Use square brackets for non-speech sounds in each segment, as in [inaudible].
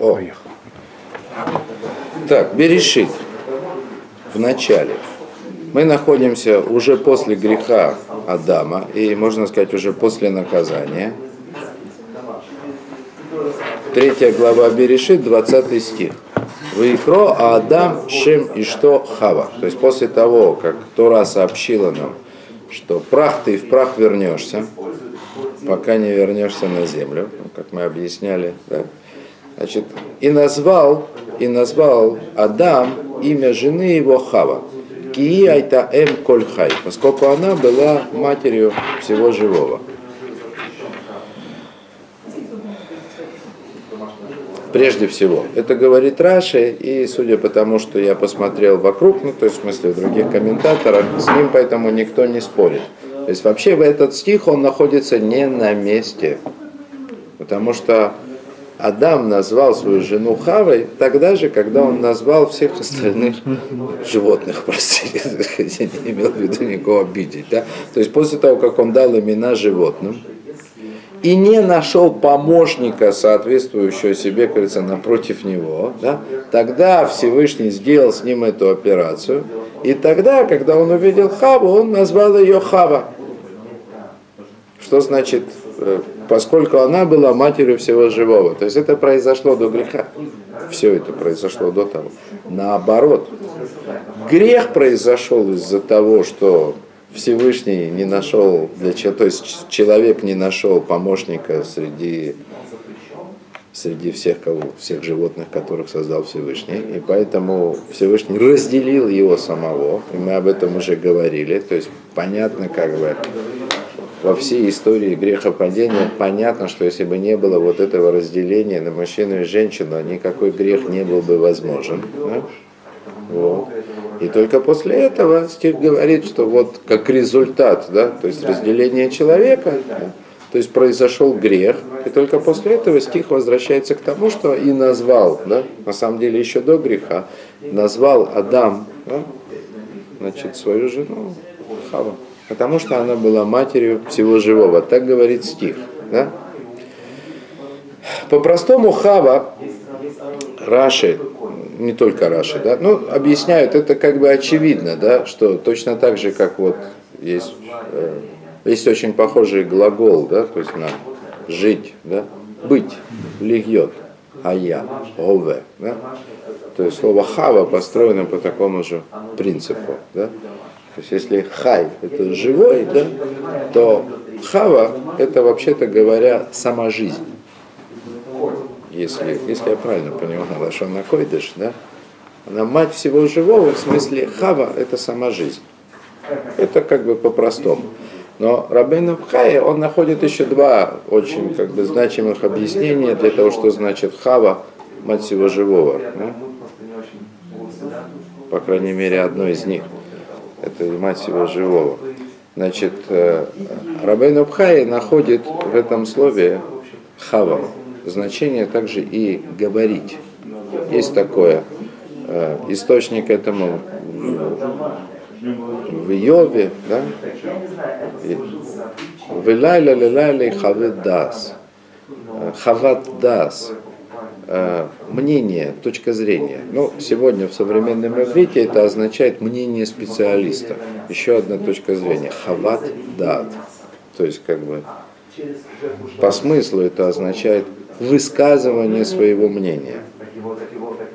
О. Так, Берешит. В начале. Мы находимся уже после греха Адама, и можно сказать уже после наказания. Третья глава Берешит, 20 стих. Ваикро Адам Шем и что Хава. То есть после того, как Тора сообщила нам, что прах ты в прах вернешься, пока не вернешься на землю, ну, как мы объясняли, да? Значит, и назвал, и назвал Адам имя жены его Хава. Кии айта эм кольхай, поскольку она была матерью всего живого. Прежде всего, это говорит Раши, и судя по тому, что я посмотрел вокруг, ну, то есть в смысле в других комментаторах, с ним поэтому никто не спорит. То есть вообще в этот стих он находится не на месте, потому что Адам назвал свою жену Хавой тогда же, когда он назвал всех остальных животных, [laughs] простите, не имел в виду никого обидеть. Да? То есть после того, как он дал имена животным, и не нашел помощника, соответствующего себе, кажется, напротив него, да, тогда Всевышний сделал с ним эту операцию. И тогда, когда он увидел Хаву, он назвал ее Хава. Что значит, э, поскольку она была матерью всего живого. То есть это произошло до греха. Все это произошло до того. Наоборот, грех произошел из-за того, что Всевышний не нашел, для то есть человек не нашел помощника среди, среди всех, кого, всех животных, которых создал Всевышний. И поэтому Всевышний разделил его самого, и мы об этом уже говорили. То есть понятно, как бы во всей истории грехопадения понятно, что если бы не было вот этого разделения на мужчину и женщину, никакой грех не был бы возможен. Да? Вот. И только после этого стих говорит, что вот как результат, да, то есть разделение человека, да, то есть произошел грех, и только после этого стих возвращается к тому, что и назвал, да, на самом деле еще до греха, назвал Адам, да, значит, свою жену Хава, потому что она была матерью всего живого, так говорит стих, да. По-простому Хава, Раши, не только Раши, да, ну, объясняют, это как бы очевидно, да, что точно так же, как вот есть, э, есть очень похожий глагол, да, то есть на жить, да, быть, легьет, а я, ове, да, то есть слово хава построено по такому же принципу, да, то есть если хай это живой, да, то хава это вообще-то говоря сама жизнь если, если я правильно понимаю, Лашона Койдыш, да, она мать всего живого, в смысле Хава – это сама жизнь. Это как бы по-простому. Но Рабейн Хая, он находит еще два очень как бы значимых объяснения для того, что значит Хава, мать всего живого. Да? По крайней мере, одно из них. Это мать всего живого. Значит, э, Рабейн Абхай находит в этом слове Хава, значение также и говорить. Есть такое. Э, источник этому в Йове, да? Вилайла лилайла хавет дас. Э, хават дас. Э, мнение, точка зрения. Ну, сегодня в современном иврите это означает мнение специалиста. Еще одна точка зрения. Хават дат. То есть, как бы, по смыслу это означает высказывание своего мнения.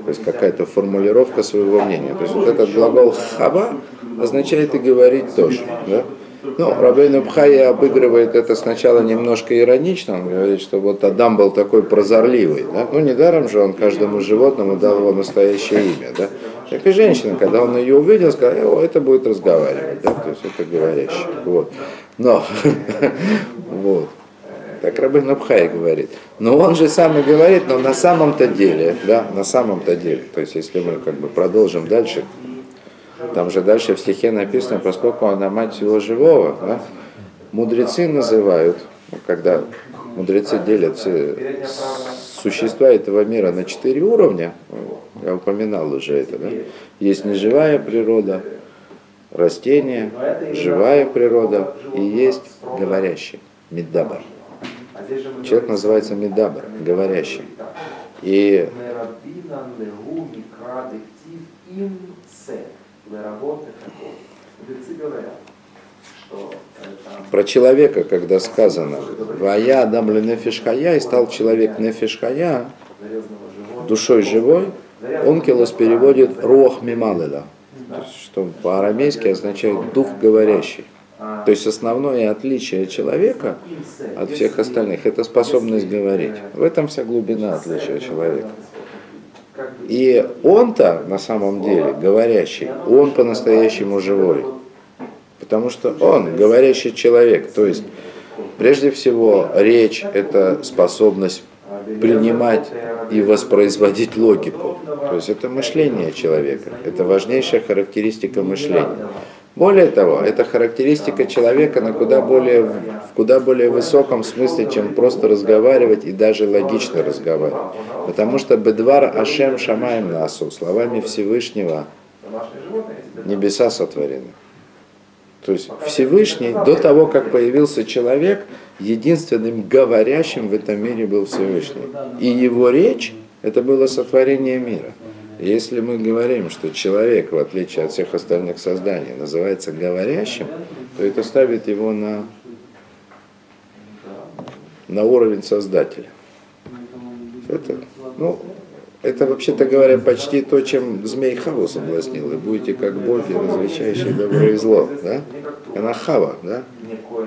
То есть какая-то формулировка своего мнения. То есть вот этот глагол хава означает и говорить тоже. Да? Ну, Рабейн Абхая обыгрывает это сначала немножко иронично, он говорит, что вот Адам был такой прозорливый. Да? Ну, недаром же он каждому животному дал его настоящее имя. Да? Так и женщина, когда он ее увидел, сказал, о, это будет разговаривать, да? то есть это говорящий. Вот. Но, [laughs] вот. Так Рабын Абхай говорит. Но он же сам и говорит, но на самом-то деле, да, на самом-то деле. То есть, если мы как бы продолжим дальше, там же дальше в стихе написано, поскольку она мать всего живого, да, мудрецы называют, ну, когда мудрецы делят все существа этого мира на четыре уровня, я упоминал уже это, да, есть неживая природа, растения, живая природа и есть говорящий, меддабар. Человек называется медабр, говорящий. И Леработы такой. Мудрецы говорят, что э, там про человека, когда сказано «Вая адам нефишхая» и стал человек нефишхая, душой живой, Онкелос переводит «руах мималеда», что по-арамейски означает «дух говорящий». То есть основное отличие человека от всех остальных – это способность говорить. В этом вся глубина отличия человека. И он-то на самом деле говорящий, он по-настоящему живой. Потому что он говорящий человек. То есть прежде всего речь – это способность принимать и воспроизводить логику. То есть это мышление человека. Это важнейшая характеристика мышления. Более того, это характеристика человека на куда более, в куда более высоком смысле, чем просто разговаривать и даже логично разговаривать. Потому что Бедвар Ашем Шамаем Насу, словами Всевышнего, небеса сотворены. То есть Всевышний, до того, как появился человек, единственным говорящим в этом мире был Всевышний. И его речь – это было сотворение мира. Если мы говорим, что человек, в отличие от всех остальных созданий, называется говорящим, то это ставит его на, на уровень создателя. Это, ну, это, вообще-то говоря, почти то, чем змей Хаву соблазнил. И будете как боги, различающие добро и зло. Да? Она Хава, да?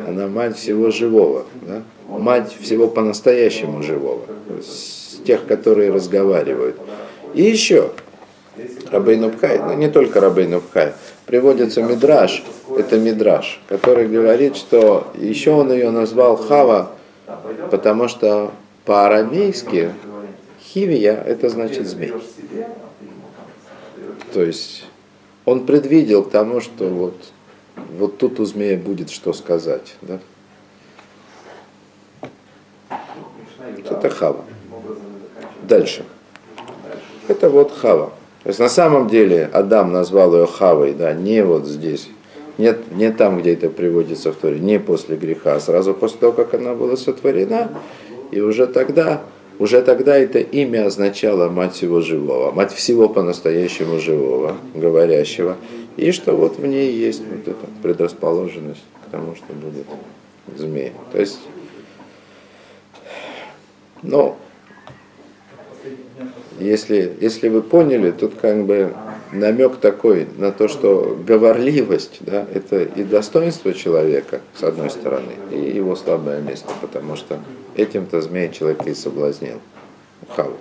Она мать всего живого, да? мать всего по-настоящему живого, с тех, которые разговаривают. И еще, Рабейну Пхай, ну не только Рабейну Пхай, приводится Мидраш, это Мидраш, который говорит, что еще он ее назвал Хава, потому что по-арамейски Хивия это значит змей. То есть он предвидел к тому, что вот, вот тут у змея будет что сказать. Да? Это Хава. Дальше. Это вот Хава. То есть на самом деле Адам назвал ее Хавой, да, не вот здесь, нет, не там, где это приводится в Торе, не после греха, а сразу после того, как она была сотворена, и уже тогда, уже тогда это имя означало мать всего живого, мать всего по-настоящему живого, говорящего, и что вот в ней есть вот эта предрасположенность к тому, что будет змей. То есть, ну, если, если вы поняли, тут как бы намек такой на то, что говорливость, да, это и достоинство человека, с одной стороны, и его слабое место, потому что этим-то змей человека и соблазнил, Хаву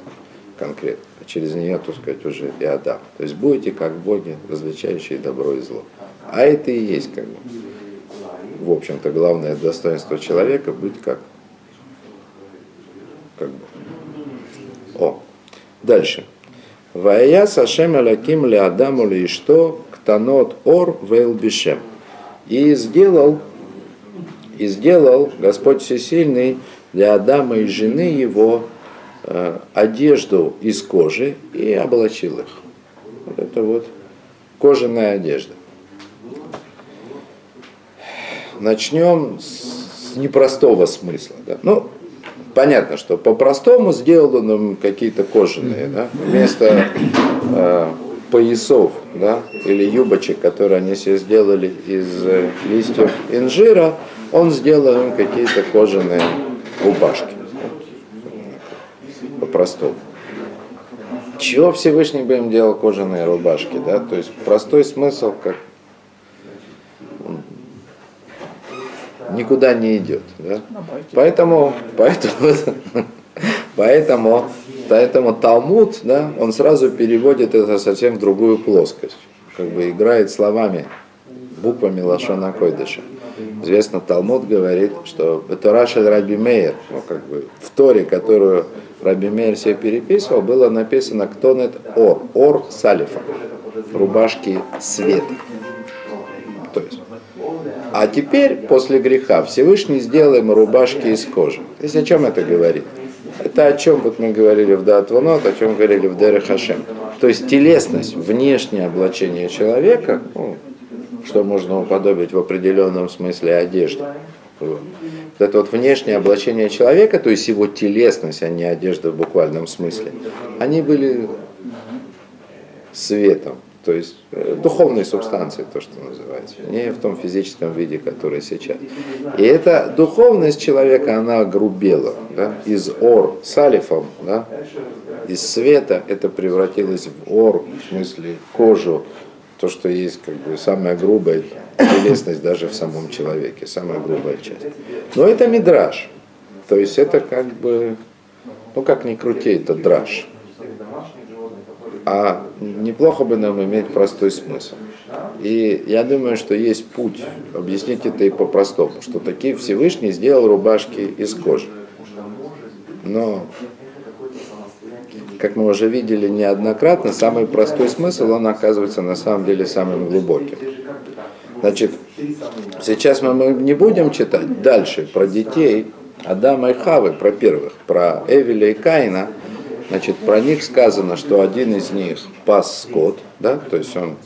конкретно, а через нее, так сказать, уже и Адам. То есть будете как боги, различающие добро и зло. А это и есть как бы, в общем-то, главное достоинство человека, быть как, как бы. Дальше. Вая Сашем Алаким ли Адаму ли что ктанот ор вейл бишем. И сделал, и сделал Господь Всесильный для Адама и жены его э, одежду из кожи и облачил их. Вот это вот кожаная одежда. Начнем с непростого смысла. Да? Ну, понятно, что по-простому им какие-то кожаные, да, вместо э, поясов, да, или юбочек, которые они себе сделали из э, листьев инжира, он сделал им какие-то кожаные рубашки. По-простому. Чего Всевышний бы им делал кожаные рубашки, да? То есть простой смысл, как никуда не идет. Да? Поэтому, поэтому, поэтому, поэтому Талмуд, да, он сразу переводит это совсем в другую плоскость. Как бы играет словами, буквами Лашона Койдыша. Известно, Талмуд говорит, что это Раша Раби Мейер, ну, как бы в Торе, которую Раби Мейер себе переписывал, было написано «Ктонет Ор», Ор Салифа, рубашки света. А теперь, после греха, Всевышний сделал ему рубашки из кожи. То есть о чем это говорит? Это о чем вот мы говорили в Даатванот, о чем говорили в Дере Хашем. То есть телесность, внешнее облачение человека, ну, что можно уподобить в определенном смысле одежде. Вот это вот внешнее облачение человека, то есть его телесность, а не одежда в буквальном смысле, они были светом, то есть э, духовной субстанцией, то, что называется, не в том физическом виде, который сейчас. И эта духовность человека, она грубела, да? из ор с алифом, да? из света это превратилось в ор, в смысле кожу, то, что есть как бы самая грубая телесность даже в самом человеке, самая грубая часть. Но это мидраж. То есть это как бы, ну как ни крути, это драж. А неплохо бы нам иметь простой смысл. И я думаю, что есть путь объяснить это и по-простому, что такие Всевышний сделал рубашки из кожи. Но как мы уже видели неоднократно, самый простой смысл, он оказывается на самом деле самым глубоким. Значит, сейчас мы не будем читать дальше про детей Адама и Хавы, про первых, про Эвеля и Каина. Значит, про них сказано, что один из них пас скот, да, то есть он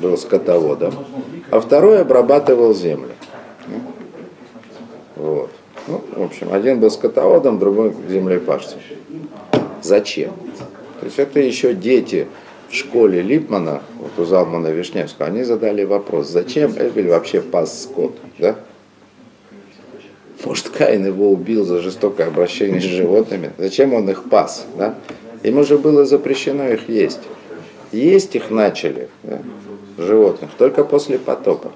был скотоводом, а второй обрабатывал землю. Вот. Ну, в общем, один был скотоводом, другой землепашцем. Зачем? То есть это еще дети в школе Липмана, вот у Залмана Вишневского, они задали вопрос, зачем Эвель вообще пас скот? Да? Может, Каин его убил за жестокое обращение с животными? Зачем он их пас? Да? Ему же было запрещено их есть. Есть их начали, да, животных, только после потопа.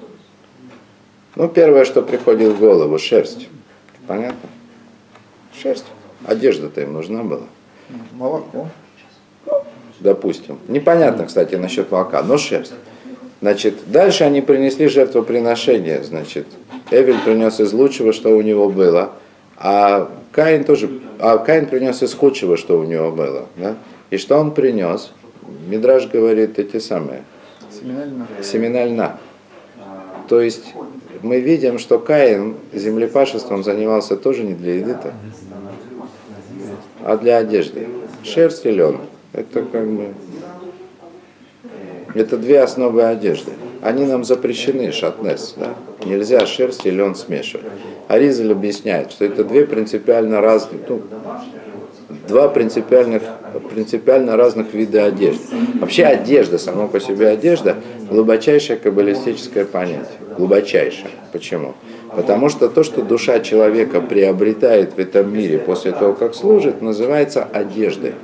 Ну, первое, что приходит в голову, шерсть. Понятно? Шерсть. Одежда-то им нужна была. Молоко. Допустим. Непонятно, кстати, насчет молока, но шерсть. Значит, дальше они принесли жертвоприношение. Значит, Эвель принес из лучшего, что у него было, а Каин тоже, а Каин принес из худшего, что у него было. Да? И что он принес? Мидраж говорит эти самые. Семена льна. Семена льна. То есть мы видим, что Каин землепашеством занимался тоже не для еды-то, а для одежды. Шерсть и лен. Это как бы... Это две основы одежды. Они нам запрещены, шатнес. Да? Нельзя шерсть и лен смешивать. Аризаль объясняет, что это две принципиально разных, ну, два принципиальных, принципиально разных вида одежды. Вообще одежда, сама по себе одежда, глубочайшее каббалистическое понятие. Глубочайшее. Почему? Потому что то, что душа человека приобретает в этом мире после того, как служит, называется одеждой.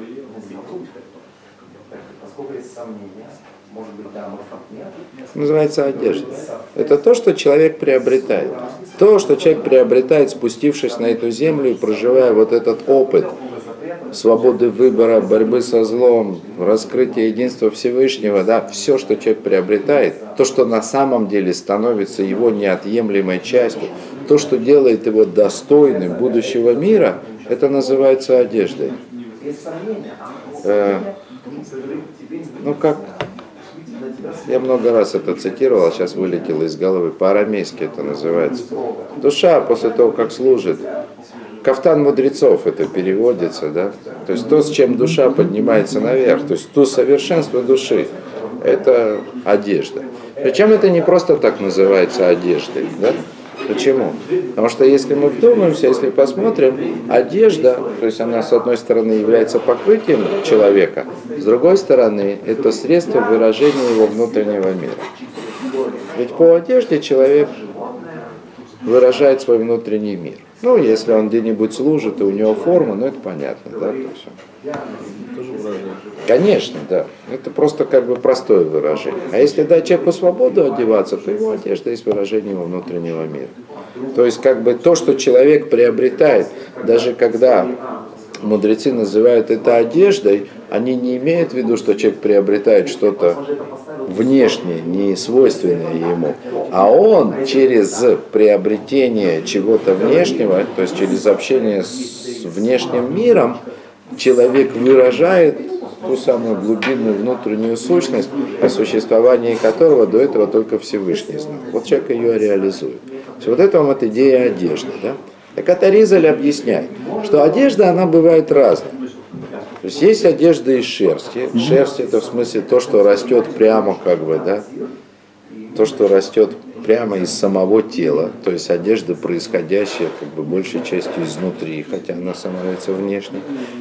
Называется одежда. Это то, что человек приобретает. То, что человек приобретает, спустившись на эту землю и проживая вот этот опыт свободы выбора, борьбы со злом, раскрытия единства Всевышнего, да, все, что человек приобретает, то, что на самом деле становится его неотъемлемой частью, то, что делает его достойным будущего мира, это называется одеждой. Э, ну как, я много раз это цитировал, а сейчас вылетело из головы, по-арамейски это называется. Душа после того, как служит, Кафтан мудрецов это переводится, да? То есть то, с чем душа поднимается наверх, то есть то совершенство души, это одежда. Причем это не просто так называется одеждой, да? Почему? Потому что если мы вдумаемся, если посмотрим, одежда, то есть она с одной стороны является покрытием человека, с другой стороны это средство выражения его внутреннего мира. Ведь по одежде человек выражает свой внутренний мир. Ну, если он где-нибудь служит, и у него форма, ну это понятно, да, то все. Конечно, да. Это просто как бы простое выражение. А если дать человеку свободу одеваться, то его одежда есть выражение его внутреннего мира. То есть как бы то, что человек приобретает, даже когда мудрецы называют это одеждой, они не имеют в виду, что человек приобретает что-то внешнее, не свойственное ему, а он через приобретение чего-то внешнего, то есть через общение с внешним миром, человек выражает ту самую глубинную внутреннюю сущность, о существовании которого до этого только Всевышний знал. Вот человек ее реализует. Вот это вам эта идея одежды. Да? Так это Ризаль объясняет, что одежда, она бывает разная. То есть есть одежда из шерсти. Шерсть это в смысле то, что растет прямо как бы, да, то, что растет прямо из самого тела, то есть одежда, происходящая как бы большей частью изнутри, хотя она становится внешней.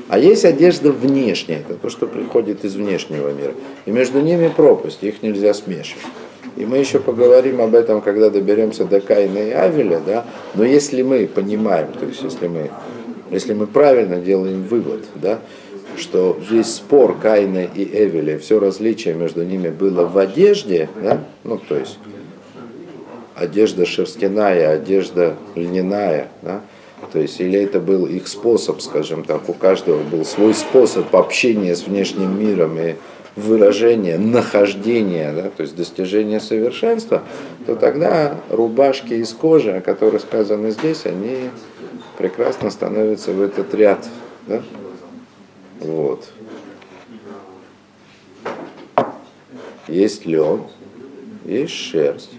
А есть одежда внешняя, это то, что приходит из внешнего мира. И между ними пропасть, их нельзя смешивать. И мы еще поговорим об этом, когда доберемся до Каина и Авеля, да. Но если мы понимаем, то есть если мы, если мы правильно делаем вывод, да, что весь спор Каина и Эвеля, все различие между ними было в одежде, да, ну то есть одежда шерстяная, одежда льняная, да, то есть или это был их способ, скажем так, у каждого был свой способ общения с внешним миром и выражения, нахождения, да, то есть достижения совершенства, то тогда рубашки из кожи, о которых сказано здесь, они прекрасно становятся в этот ряд. Да? Вот. Есть лен, есть шерсть,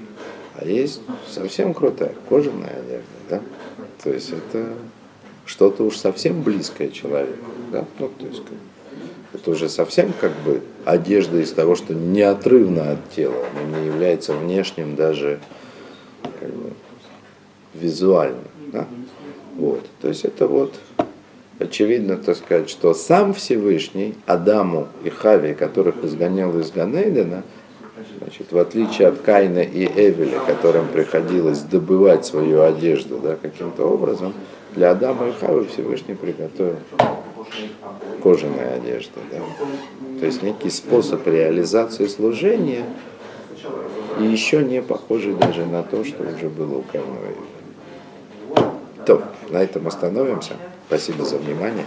а есть совсем крутая кожаная одежда, да? То есть это что-то уж совсем близкое человеку, да? Ну, то есть это уже совсем как бы одежда из того, что неотрывно от тела, но не является внешним даже как бы, визуально, да? Вот. То есть это вот очевидно, так сказать, что сам Всевышний Адаму и Хаве, которых изгонял из Ганейдена, значит, в отличие от Каина и Эвеля, которым приходилось добывать свою одежду да, каким-то образом, для Адама и Хавы Всевышний приготовил кожаные одежды. Да. То есть некий способ реализации служения, и еще не похожий даже на то, что уже было у Каина. То, на этом остановимся. Спасибо за внимание.